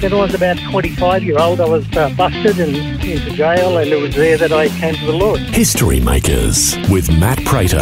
When I was about 25 year old, I was uh, busted and into jail, and it was there that I came to the Lord. History Makers with Matt Prater.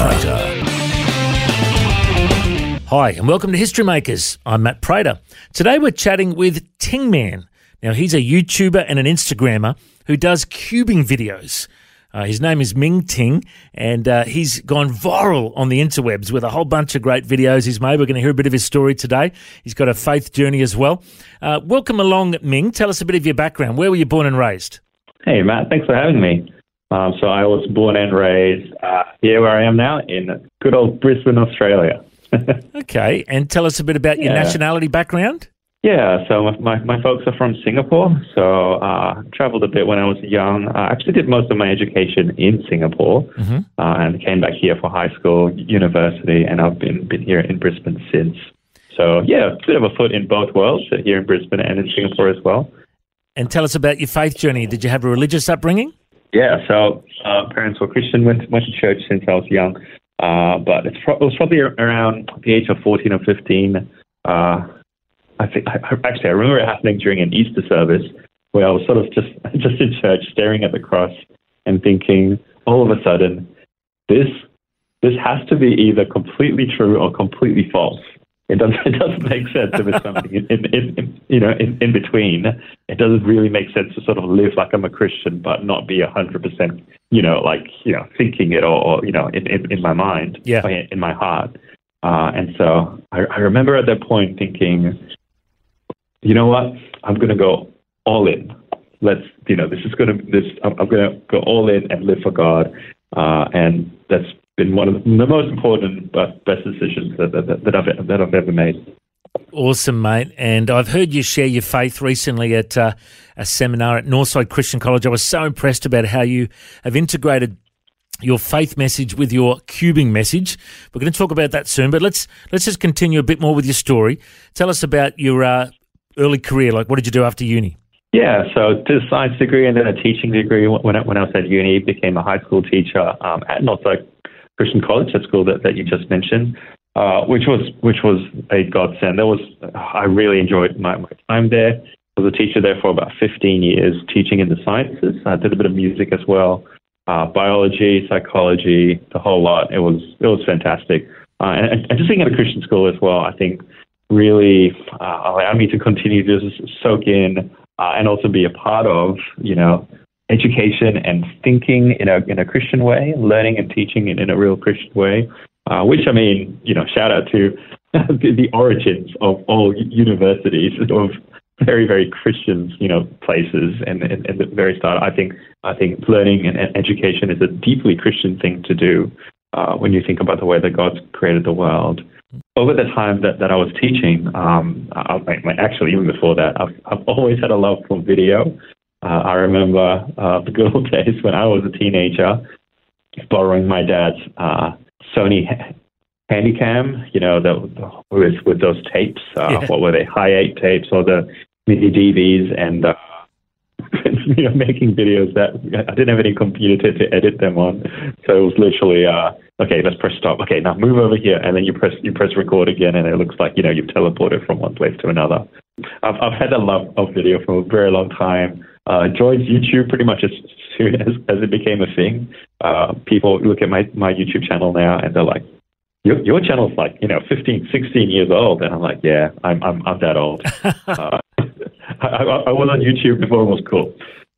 Hi, and welcome to History Makers. I'm Matt Prater. Today we're chatting with Tingman. Now, he's a YouTuber and an Instagrammer who does cubing videos. Uh, his name is Ming Ting, and uh, he's gone viral on the interwebs with a whole bunch of great videos he's made. We're going to hear a bit of his story today. He's got a faith journey as well. Uh, welcome along, Ming. Tell us a bit of your background. Where were you born and raised? Hey, Matt. Thanks for having me. Um, so I was born and raised uh, here where I am now in good old Brisbane, Australia. okay, and tell us a bit about your nationality background. Yeah, so my, my folks are from Singapore. So uh, traveled a bit when I was young. I actually did most of my education in Singapore Mm-hmm. uh, and came back here for high school, university, and I've been, been here in Brisbane since. So yeah, a bit of a foot in both worlds, uh, here in Brisbane and in Singapore as well. And tell us about your faith journey. Did you have a religious upbringing? Yeah, so uh, parents were Christian, went went to church since I was young, uh, but it's pro- it was probably around the age of fourteen or fifteen. Uh, I think I, actually I remember it happening during an Easter service where I was sort of just just in church staring at the cross and thinking, all of a sudden, this this has to be either completely true or completely false. It doesn't it doesn't make sense if it's something in, in, in, you know in, in between. It doesn't really make sense to sort of live like I'm a Christian but not be a hundred percent you know like you know thinking it or, or you know in, in, in my mind Yeah. in in my heart. Uh, and so I, I remember at that point thinking, you know what, I'm going to go all in. Let's you know this is going to this I'm, I'm going to go all in and live for God. Uh, and that's been one of the most important but best decisions that, that, that I've that I've ever made. Awesome, mate. And I've heard you share your faith recently at uh, a seminar at Northside Christian College. I was so impressed about how you have integrated your faith message with your cubing message. We're going to talk about that soon, but let's let's just continue a bit more with your story. Tell us about your uh, early career. Like, what did you do after uni? Yeah, so did a science degree and then a teaching degree when I, when I was at uni. Became a high school teacher um, at Northside Christian College, that school that, that you just mentioned, uh, which was which was a godsend. That was I really enjoyed my, my time there. I was a teacher there for about 15 years, teaching in the sciences. I did a bit of music as well, uh, biology, psychology, the whole lot. It was it was fantastic. Uh, and, and just being at a Christian school as well, I think really uh, allowed me to continue to soak in uh, and also be a part of, you know, education and thinking in a in a Christian way, learning and teaching in, in a real Christian way. Uh, which I mean, you know, shout out to the, the origins of all universities of very very Christian, you know, places. And and at the very start, I think I think learning and, and education is a deeply Christian thing to do. Uh, when you think about the way that God's created the world, over the time that, that I was teaching, um, I, I, actually even before that, I've, I've always had a love for video. Uh, I remember uh, the good old days when I was a teenager, borrowing my dad's uh, Sony Handycam. You know, the, the, with with those tapes. Uh, Yeah. What were they? Hi eight tapes or the mini DVs and. Uh, you know, making videos that I didn't have any computer to, edit them on, so it was literally, uh, okay, let's press stop. Okay, now move over here, and then you press you press record again, and it looks like you know you've teleported from one place to another. I've I've had a love of video for a very long time. Uh, joined YouTube pretty much as soon as, as it became a thing. Uh, people look at my my YouTube channel now, and they're like, your, your channel's like, you know, 15, 16 years old. And I'm like, yeah, I'm, I'm, I'm that old. uh, I, I, was on YouTube before it was cool.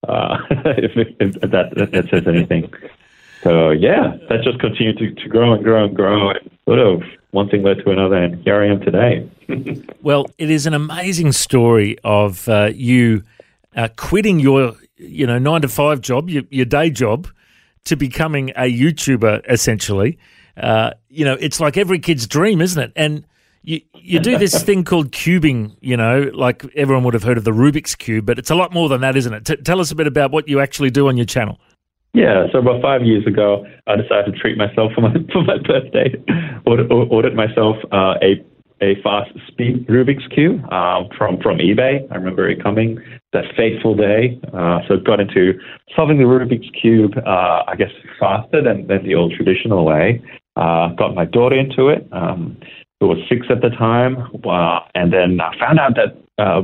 uh, if, if, that, if that says anything. So yeah, that just continued to, to grow and grow and grow. And sort of one thing led to another, and here I am today. well, it is an amazing story of uh, you uh, quitting your you know nine to five job, your, your day job, to becoming a YouTuber essentially. Uh, you know, it's like every kid's dream, isn't it? And you you do this thing called cubing. You know, like everyone would have heard of the Rubik's cube, but it's a lot more than that, isn't it? T- tell us a bit about what you actually do on your channel. Yeah, so about five years ago, I decided to treat myself for my for my birthday. Ordered, ordered myself uh, a a fast speed Rubik's cube uh, from from eBay. I remember it coming that fateful day. Uh, so got into solving the Rubik's cube. Uh, I guess faster than, than the old traditional way. Uh, got my daughter into it. Um, who was six at the time, uh, and then I found out that uh,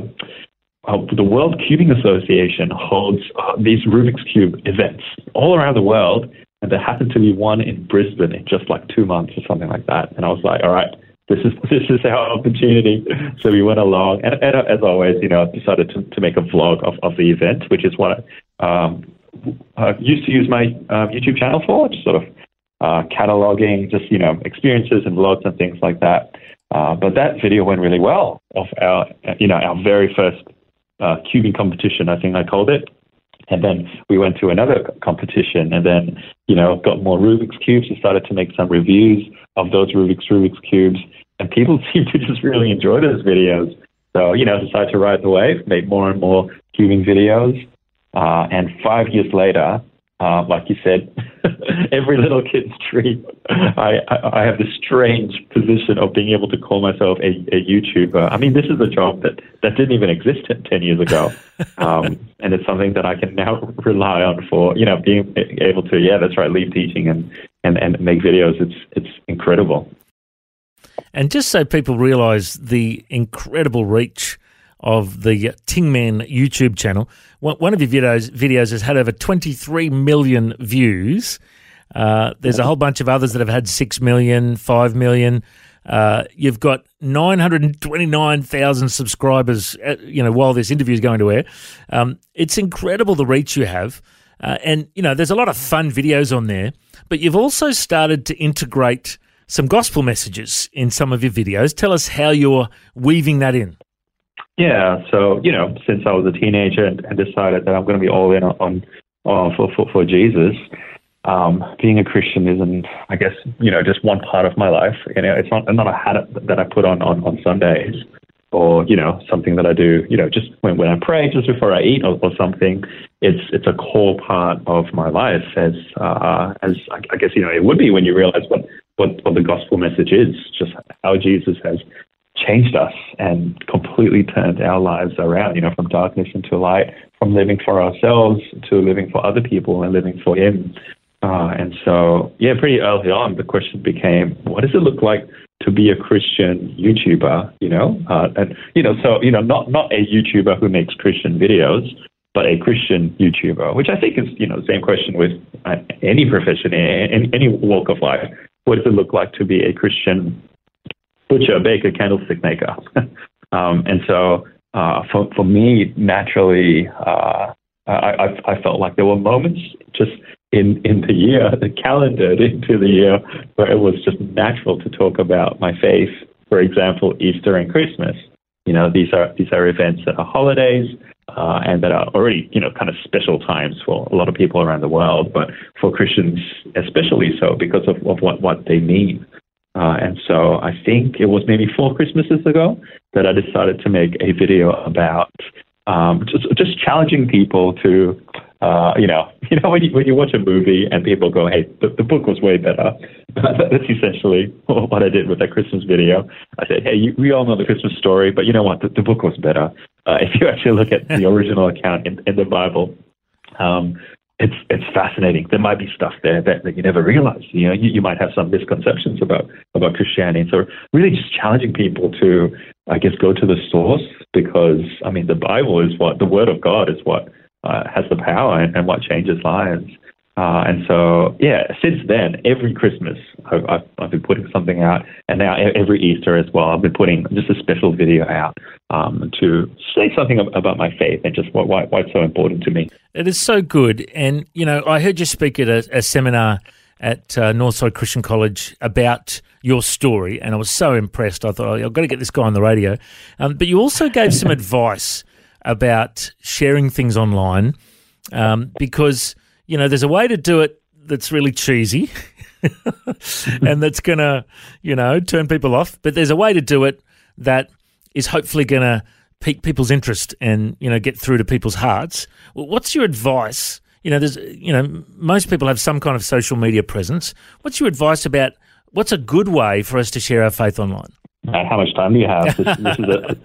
uh, the World Cubing Association holds uh, these Rubik's Cube events all around the world, and there happened to be one in Brisbane in just like two months or something like that. And I was like, all right, this is this is our opportunity. So we went along, and, and as always, you know, I decided to, to make a vlog of, of the event, which is what I um, uh, used to use my uh, YouTube channel for, just sort of uh, cataloging, just you know, experiences and vlogs and things like that. Uh, but that video went really well of our, you know, our very first uh, cubing competition, I think I called it. And then we went to another competition and then, you know, got more Rubik's Cubes. We started to make some reviews of those Rubik's Rubik's Cubes. And people seemed to just really enjoy those videos. So, you know, decided to ride the wave, make more and more cubing videos. Uh, and five years later, uh, like you said, every little kid's dream. I, I, I have this strange position of being able to call myself a, a YouTuber. I mean, this is a job that, that didn't even exist 10 years ago. Um, and it's something that I can now rely on for, you know, being able to, yeah, that's right, leave teaching and, and, and make videos. It's, it's incredible. And just so people realize the incredible reach of the Tingman YouTube channel. One of your videos videos has had over 23 million views. Uh, there's a whole bunch of others that have had 6 million, 5 million. Uh, you've got 929,000 subscribers, uh, you know, while this interview is going to air. Um, it's incredible the reach you have. Uh, and, you know, there's a lot of fun videos on there, but you've also started to integrate some gospel messages in some of your videos. Tell us how you're weaving that in. Yeah, so you know, since I was a teenager and, and decided that I'm going to be all in on, on for, for for Jesus, um, being a Christian isn't, I guess, you know, just one part of my life. You know, it's not not a hat that I put on on, on Sundays, or you know, something that I do, you know, just when when I pray, just before I eat, or, or something. It's it's a core part of my life, as uh, as I guess you know it would be when you realize what what what the gospel message is, just how Jesus has changed us and completely turned our lives around, you know, from darkness into light, from living for ourselves to living for other people and living for Him. Uh, and so, yeah, pretty early on, the question became, what does it look like to be a Christian YouTuber? You know, uh, and you know, so you know, not not a YouTuber who makes Christian videos, but a Christian YouTuber, which I think is you know the same question with uh, any profession, in any walk of life. What does it look like to be a Christian butcher, baker, candlestick maker. um, and so uh, for, for me, naturally, uh, I, I, felt like there were moments just in, in the year, the calendar into the year, where it was just natural to talk about my faith. For example, Easter and Christmas. You know, these are these are events that are holidays uh, and that are already, you know, kind of special times for a lot of people around the world, but for Christians especially so because of, of what, what they mean. Uh, and so I think it was maybe four Christmases ago that I decided to make a video about um, just, just challenging people to, uh, you know, you know when you, when you watch a movie and people go, hey, the, the book was way better. That's essentially what I did with that Christmas video. I said, hey, you, we all know the Christmas story, but you know what? The, the book was better. Uh, if you actually look at the original account in, in the Bible, um, it's it's fascinating. There might be stuff there that, that you never realize. You know, you, you might have some misconceptions about about Christianity. So really, just challenging people to, I guess, go to the source because I mean, the Bible is what the Word of God is what uh, has the power and, and what changes lives. Uh, and so, yeah, since then, every Christmas I've, I've, I've, been putting something out, and now every Easter as well, I've been putting just a special video out um, to say something about my faith and just why, why, it's so important to me. It is so good. And, you know, I heard you speak at a, a seminar at uh, Northside Christian College about your story, and I was so impressed. I thought, oh, I've got to get this guy on the radio. Um, but you also gave some advice about sharing things online um, because you know there's a way to do it that's really cheesy and that's going to you know turn people off, but there's a way to do it that is hopefully going to pique people's interest and you know get through to people's hearts. What's your advice? You know, there's you know most people have some kind of social media presence. What's your advice about what's a good way for us to share our faith online? Uh, how much time do you have? This, this is a,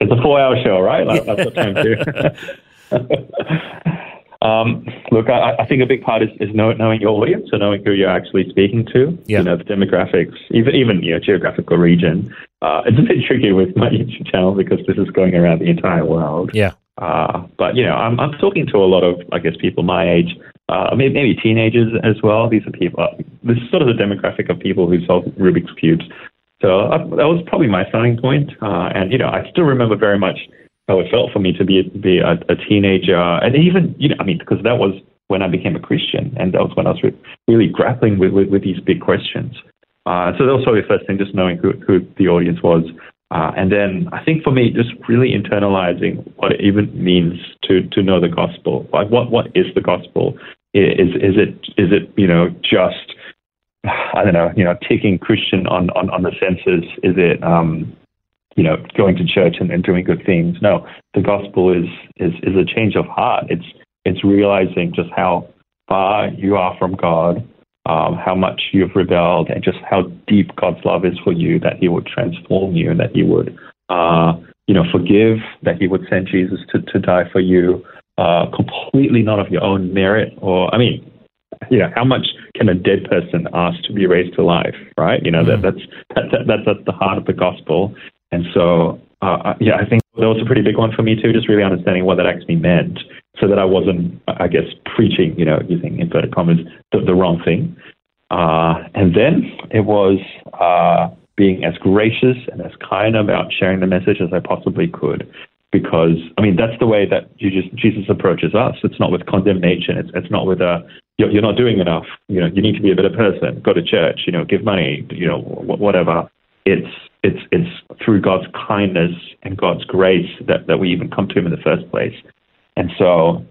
it's a four-hour show, right? Like, I've got time to. Um, look, I, I, think a big part is, is know, knowing your audience, so knowing who you're actually speaking to. Yeah. You know, the demographics, even even you know, geographical region. Uh, it's a bit tricky with my YouTube channel because this is going around the entire world. Yeah. Uh, but you know, I'm I'm talking to a lot of I guess people my age, uh, maybe, maybe teenagers as well. These are people. Uh, this is sort of the demographic of people who solve Rubik's cubes. So uh, that was probably my starting point. Uh, and you know, I still remember very much how it felt for me to be be a, a teenager, and even you know, I mean, because that was when I became a Christian, and that was when I was really grappling with, with, with these big questions. Uh, so that was probably the first thing, just knowing who, who the audience was. Uh, and then I think for me, just really internalizing what it even means to, to know the gospel. Like, what, what is the gospel? Is, is it, is it, you know, just, I don't know, you know, taking Christian on, on, on the senses? Is it, um, you know, going to church and, and doing good things. No, the gospel is, is, is a change of heart. It's, it's realizing just how far you are from God, um, how much you've rebelled, and just how deep God's love is for you, that He would transform you and that He would, uh, you know, forgive, that He would send Jesus to, to die for you, uh, completely not of your own merit. Or, I mean, you know, how much can a dead person ask to be raised to life, right? You know, that, that's, that, that, that's at the heart of the gospel. And so, uh, yeah, I think that was a pretty big one for me too, just really understanding what that actually meant so that I wasn't, I guess, preaching, you know, using inverted commas, the, the wrong thing. Uh, and then it was uh, being as gracious and as kind about sharing the message as I possibly could. Because, I mean, that's the way that Jesus, Jesus approaches us. It's not with condemnation. It's, it's not with a, you're, you're not doing enough. You know, you need to be a better person. Go to church, you know, give money, you know, whatever. It's, it's, it's through God's kindness and God's grace that, that we even come to Him in the first place. And so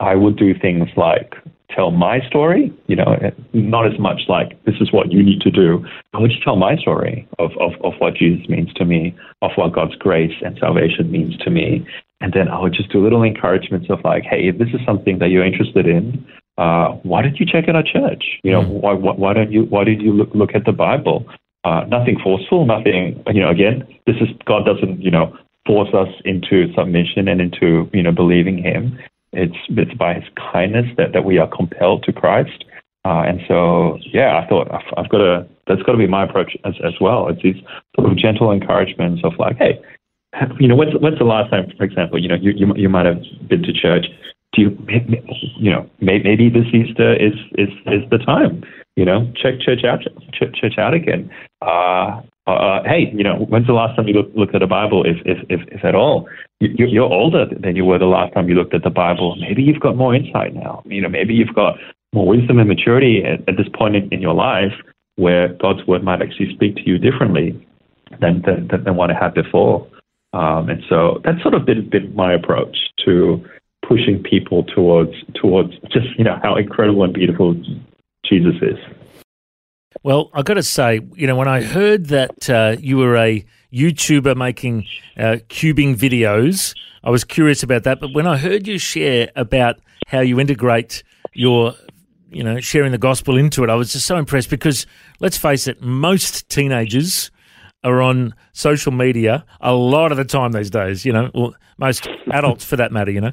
I would do things like tell my story, you know, not as much like this is what you need to do. I would just tell my story of, of, of what Jesus means to me, of what God's grace and salvation means to me. And then I would just do little encouragements of like, hey, if this is something that you're interested in, uh, why don't you check out our church? You know, mm. why, why, why don't you why did you look look at the Bible? Uh, nothing forceful, nothing. You know, again, this is God doesn't you know force us into submission and into you know believing Him. It's it's by His kindness that, that we are compelled to Christ. Uh, and so, yeah, I thought I've, I've got to. That's got to be my approach as as well. It's these sort of gentle encouragements of like, hey, you know, when's when's the last time, for example, you know, you you, you might have been to church. Do you, you know, maybe this Easter is is is the time you know, check church out, check church out again. Uh, uh, hey, you know, when's the last time you look, looked at a Bible, if, if, if, if at all? You, you're older than you were the last time you looked at the Bible. Maybe you've got more insight now. You know, maybe you've got more wisdom and maturity at, at this point in, in your life where God's word might actually speak to you differently than, than, than what it had before. Um, and so that's sort of been, been my approach to pushing people towards towards just you know how incredible and beautiful Jesus is. Well, I've got to say, you know, when I heard that uh, you were a YouTuber making uh, cubing videos, I was curious about that. But when I heard you share about how you integrate your, you know, sharing the gospel into it, I was just so impressed because let's face it, most teenagers are on social media a lot of the time these days, you know, or most adults for that matter, you know.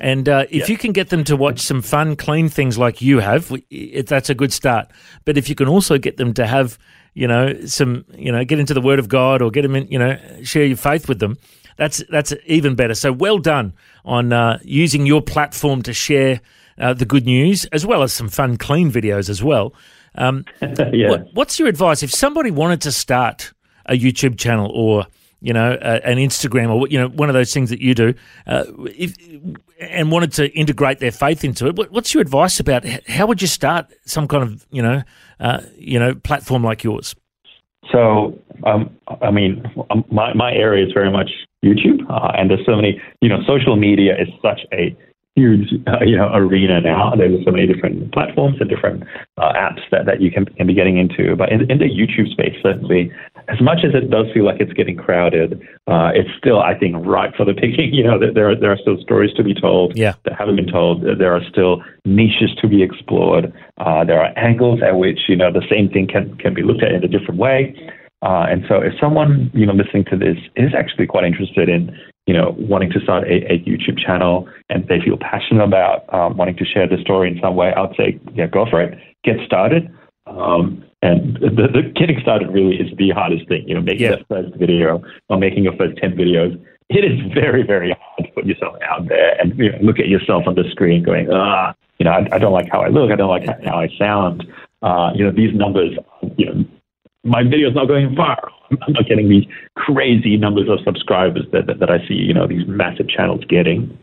And uh, if you can get them to watch some fun, clean things like you have, it, that's a good start. But if you can also get them to have, you know, some, you know, get into the Word of God or get them in, you know, share your faith with them, that's that's even better. So well done on uh, using your platform to share uh, the good news, as well as some fun, clean videos as well. Um, yeah. what, what's your advice if somebody wanted to start a YouTube channel or you know uh, an Instagram or you know one of those things that you do, uh, if, and wanted to integrate their faith into it? What, what's your advice about how would you start some kind of you know uh, you know platform like yours? So, um, I mean, um, my, my area is very much YouTube, uh, and there's so many, you know, social media is such a huge, uh, you know, arena now. There's so many different platforms and different uh, apps that, that you can, can be getting into. But in, in the YouTube space, certainly, as much as it does feel like it's getting crowded, uh, it's still, I think, ripe for the picking. You know, there are, there are still stories to be told Yeah. that haven't been told. There are still niches to be explored. Uh, there are angles at which, you know, the same thing can, can be looked at in a different way. Uh, and so if someone, you know, listening to this is actually quite interested in, you know, wanting to start a, a YouTube channel and they feel passionate about um, wanting to share the story in some way, I'd say, yeah, go for it. Get started. Um, and the, the getting started really is the hardest thing, you know, making Yeah. that first video or making your first 10 videos. It is very, very hard to put yourself out there and you know, look at yourself on the screen going, ah, you know, I, I don't like how I look. I don't like how I sound. Uh, you know, these numbers, you know, my video's not going viral. I'm not getting these crazy numbers of subscribers that, that, that I see, you know, these massive channels getting.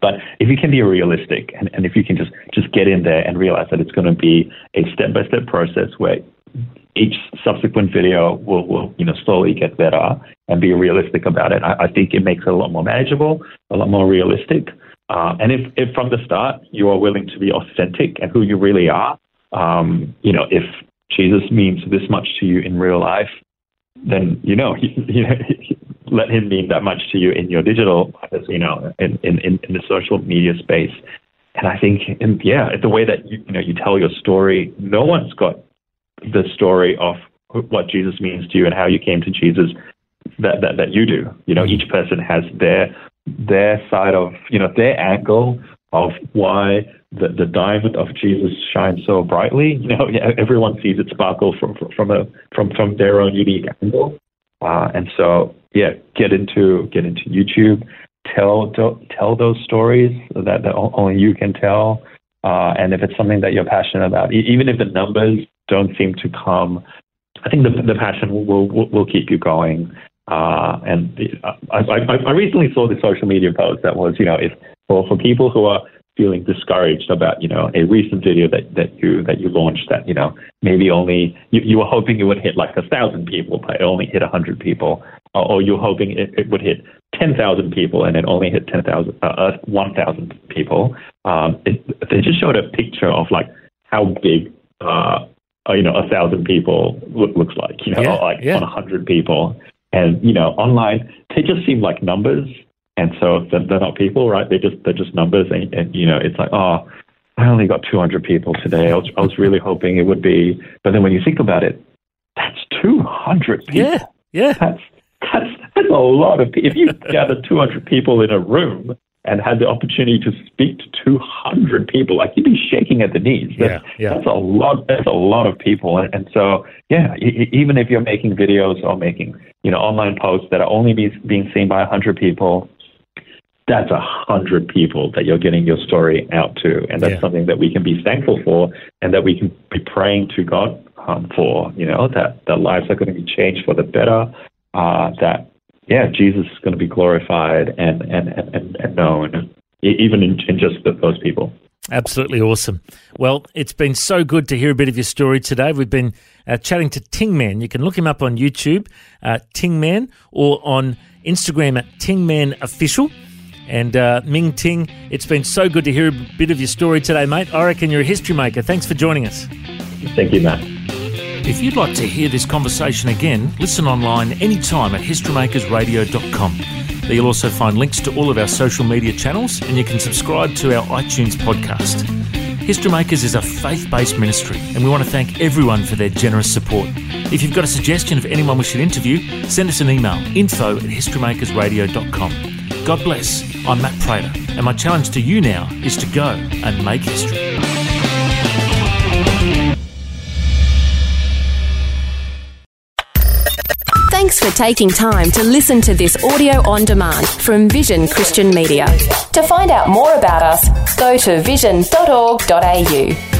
But if you can be realistic and, and if you can just, just get in there and realize that it's going to be a step by step process where each subsequent video will, will you know slowly get better and be realistic about it. I, I think it makes it a lot more manageable, a lot more realistic. Uh, and if, if from the start you are willing to be authentic and who you really are, um, you know, if Jesus means this much to you in real life, then you know, you know, let him mean that much to you in your digital, you know, in, in, in the social media space. And I think, and yeah, the way that you, you know you tell your story, no one's got the story of what Jesus means to you and how you came to Jesus that, that, that you do. You know, each person has their their side of you know their angle of why the, the diamond of Jesus shines so brightly. You know, everyone sees it sparkle from from a from from their own unique angle. Uh, and so, yeah, get into get into YouTube, tell tell, tell those stories that, that only you can tell. Uh, and if it's something that you're passionate about, even if the numbers don't seem to come, I think the the passion will will, will keep you going. Uh, and the, I, I, I recently saw the social media post that was, you know, if for, for people who are feeling discouraged about, you know, a recent video that, that you that you launched that, you know, maybe only you, you were hoping it would hit like a thousand people, but it only hit a hundred people, or, or you're hoping it, it would hit ten thousand people and it only hit ten thousand, uh, uh, one thousand people. Um, it, they just showed a picture of like how big, uh, you know, a thousand people look, looks like, you know, Yeah, like yeah. on a hundred people. And you know, online they just seem like numbers, and so they're, they're not people, right? They just they're just numbers, and, and you know, it's like, oh, I only got 200 people today. I was I was really hoping it would be, but then when you think about it, that's 200 people. Yeah, yeah. That's that's that's a lot of people. If you gathered 200 people in a room and had the opportunity to speak to 200 people, like you'd be shaking at the knees. That's, Yeah, yeah. that's a lot. That's a lot of people. And, and so, yeah, e- even if you're making videos or making, you know, online posts that are only be, being seen by 100 people, that's a hundred people that you're getting your story out to, and that's Yeah. something that we can be thankful for, and that we can be praying to God um, for. You know that that lives are going to be changed for the better. Uh, that yeah, Jesus is going to be glorified and and and, and, known, even in, in just th those people. Absolutely awesome. Well, it's been so good to hear a bit of your story today. We've been uh, chatting to Tingman. You can look him up on YouTube, uh, Tingman, or on Instagram at Tingman Official. And uh, Ming Ting, it's been so good to hear a bit of your story today, mate. I reckon you're a history maker. Thanks for joining us. Thank you, Matt. If you'd like to hear this conversation again, listen online anytime at historymakersradio.com. There you'll also find links to all of our social media channels and you can subscribe to our iTunes podcast. History Makers is a faith based ministry and we want to thank everyone for their generous support. If you've got a suggestion of anyone we should interview, send us an email info at historymakersradio.com. God bless. I'm Matt Prater and my challenge to you now is to go and make history. Thanks for taking time to listen to this audio on demand from Vision Christian Media. To find out more about us, go to vision.org.au.